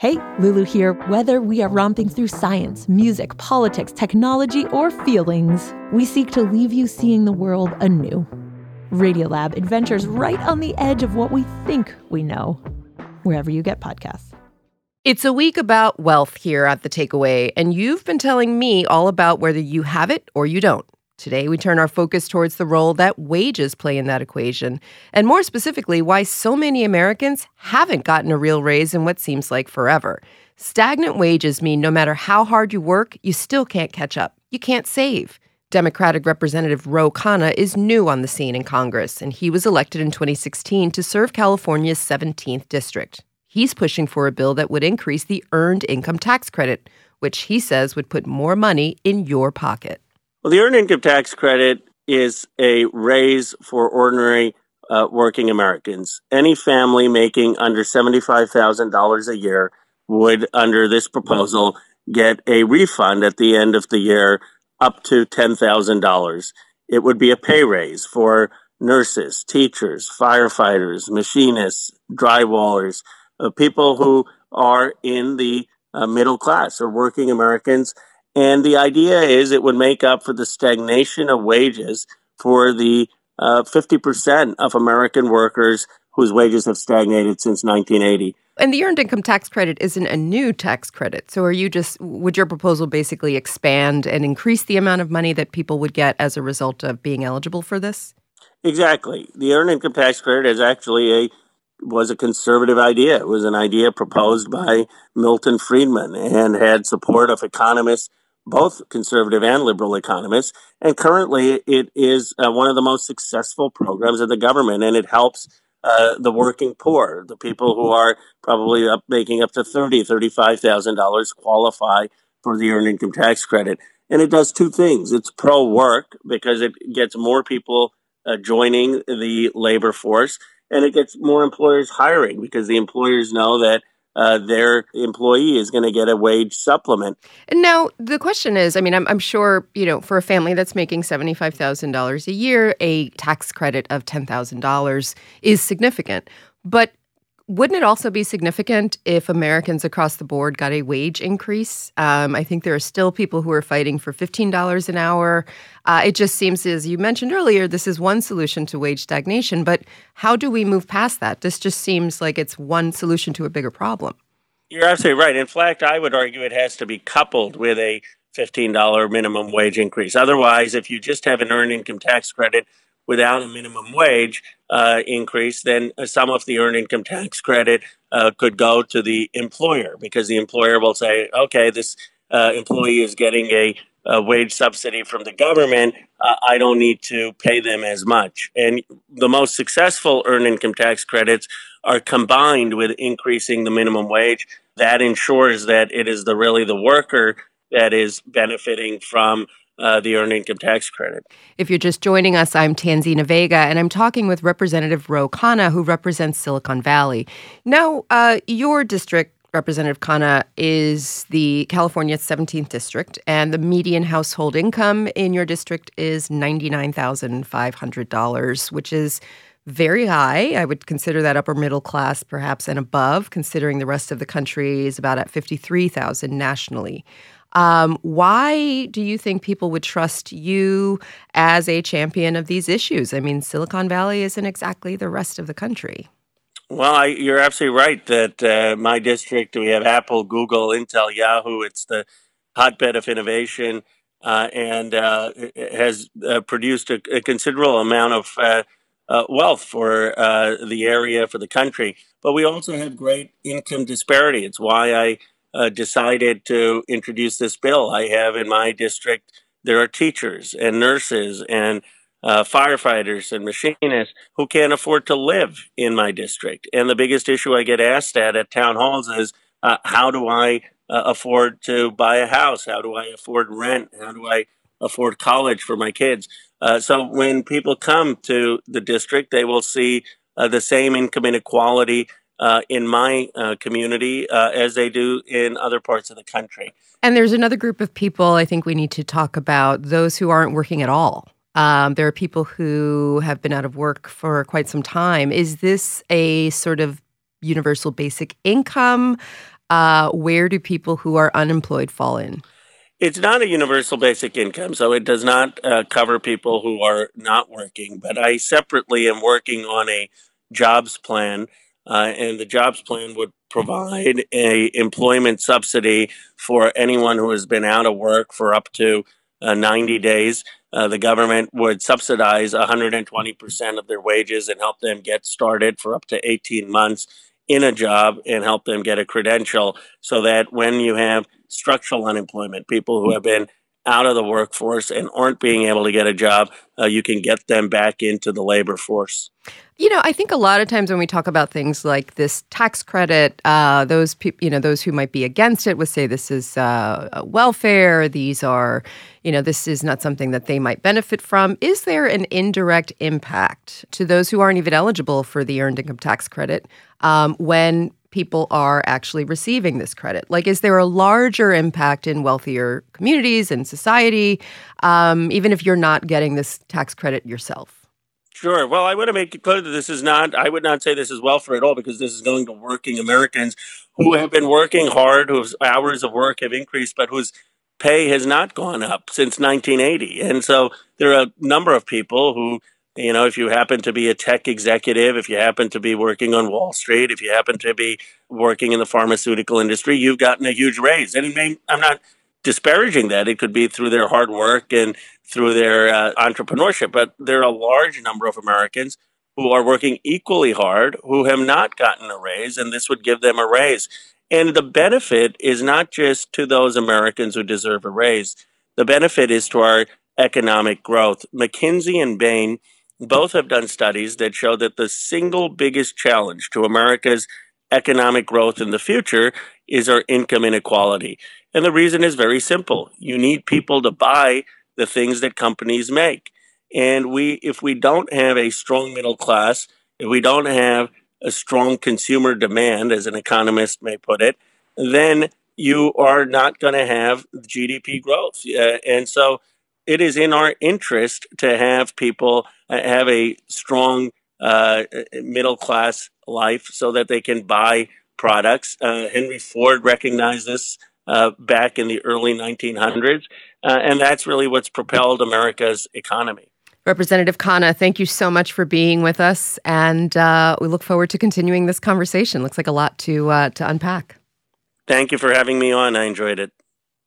Hey, Lulu here. Whether we are romping through science, music, politics, technology, or feelings, we seek to leave you seeing the world anew. Radiolab adventures right on the edge of what we think we know, wherever you get podcasts. It's a week about wealth here at The Takeaway, and you've been telling me all about whether you have it or you don't. Today, we turn our focus towards the role that wages play in that equation, and more specifically, why so many Americans haven't gotten a real raise in what seems like forever. Stagnant wages mean no matter how hard you work, you still can't catch up. You can't save. Democratic Representative Ro Khanna is new on the scene in Congress, and he was elected in 2016 to serve California's 17th district. He's pushing for a bill that would increase the earned income tax credit, which he says would put more money in your pocket. Well, the earned income tax credit is a raise for ordinary uh, working Americans. Any family making under $75,000 a year would, under this proposal, get a refund at the end of the year up to $10,000. It would be a pay raise for nurses, teachers, firefighters, machinists, drywallers, uh, people who are in the uh, middle class or working Americans and the idea is it would make up for the stagnation of wages for the uh, 50% of American workers whose wages have stagnated since 1980. And the earned income tax credit isn't a new tax credit. So are you just, would your proposal basically expand and increase the amount of money that people would get as a result of being eligible for this? Exactly. The earned income tax credit is actually a was a conservative idea. It was an idea proposed by Milton Friedman and had support of economists both conservative and liberal economists. And currently, it is uh, one of the most successful programs of the government, and it helps uh, the working poor, the people who are probably up, making up to thirty, thirty-five thousand dollars, qualify for the earned income tax credit. And it does two things: it's pro work because it gets more people uh, joining the labor force, and it gets more employers hiring because the employers know that uh, their employee is going to get a wage supplement. And now the question is, I mean, I'm, I'm sure you know for a family that's making seventy five thousand dollars a year, a tax credit of ten thousand dollars is significant. But wouldn't it also be significant if Americans across the board got a wage increase? Um, I think there are still people who are fighting for $15 an hour. Uh, it just seems, as you mentioned earlier, this is one solution to wage stagnation. But how do we move past that? This just seems like it's one solution to a bigger problem. You're absolutely right. In fact, I would argue it has to be coupled with a $15 minimum wage increase. Otherwise, if you just have an earned income tax credit without a minimum wage uh, increase, then some of the earned income tax credit uh, could go to the employer because the employer will say, okay, this uh, employee is getting a, a, wage subsidy from the government. Uh, I don't need to pay them as much. And the most successful earned income tax credits are combined with increasing the minimum wage. That ensures that it is the really the worker that is benefiting from uh, the earned income tax credit. If you're just joining us, I'm Tanzina Vega, and I'm talking with Representative Ro Khanna, who represents Silicon Valley. Now, uh, your district, Representative Khanna, is the California 17th district, and the median household income in your district is $99,500, which is very high. I would consider that upper middle class, perhaps, and above, considering the rest of the country is about at 53,000 nationally. Um, why do you think people would trust you as a champion of these issues? I mean, Silicon Valley isn't exactly the rest of the country. Well, I, you're absolutely right that uh, my district, we have Apple, Google, Intel, Yahoo. It's the hotbed of innovation uh, and uh, has uh, produced a, a, considerable amount of uh, uh, wealth for the area, for the country. But we also have great income disparity. It's why I uh, decided to introduce this bill. I have in my district, there are teachers and nurses and uh, firefighters and machinists who can't afford to live in my district. And the biggest issue I get asked at at town halls is uh, how do I uh, afford to buy a house? How do I afford rent? How do I afford college for my kids? Uh, so when people come to the district, they will see uh, the same income inequality uh, in my uh, community uh, as they do in other parts of the country. And there's another group of people I think we need to talk about those who aren't working at all. Um, there are people who have been out of work for quite some time. Is this a sort of universal basic income uh, where do people who are unemployed fall in? It's not a universal basic income, so it does not uh, cover people who are not working. But I separately am working on a jobs plan, uh, and the jobs plan would provide a employment subsidy for anyone who has been out of work for up to uh, 90 days. Uh, the government would subsidize 120% of their wages and help them get started for up to 18 months in a job and help them get a credential so that when you have structural unemployment, people who have been out of the workforce and aren't being able to get a job, uh, you can get them back into the labor force. You know, I think a lot of times when we talk about things like this tax credit, uh, those people, you know, those who might be against it would say this is uh, welfare. These are, you know, this is not something that they might benefit from. Is there an indirect impact to those who aren't even eligible for the earned income tax credit um, when people are actually receiving this credit? Like, is there a larger impact in wealthier communities and society, um, even if you're not getting this tax credit yourself? Sure. Well, I want to make it clear that this is not, I would not say this is welfare at all because this is going to working Americans who have been working hard, whose hours of work have increased, but whose pay has not gone up since 1980. And so there are a number of people who you know, if you happen to be a tech executive, if you happen to be working on Wall Street, if you happen to be working in the pharmaceutical industry, you've gotten a huge raise. And may, I'm not disparaging that. It could be through their hard work and through their uh, entrepreneurship, but there are a large number of Americans who are working equally hard who have not gotten a raise, and this would give them a raise. And the benefit is not just to those Americans who deserve a raise. The benefit is to our economic growth. McKinsey and Bain both have done studies that show that the single biggest challenge to America's economic growth in the future is our income inequality. And the reason is very simple. You need people to buy the things that companies make. And we if we don't have a strong middle class, if we don't have a strong consumer demand as an economist may put it, then you are not going to have GDP growth. Uh, and so it is in our interest to have people uh, have a strong uh, middle class life so that they can buy products. Uh, Henry Ford recognized this uh, back in the early 1900s, uh, and that's really what's propelled America's economy. Representative Khanna, thank you so much for being with us, and uh, we look forward to continuing this conversation. Looks like a lot to to unpack. Thank you for having me on. I enjoyed it.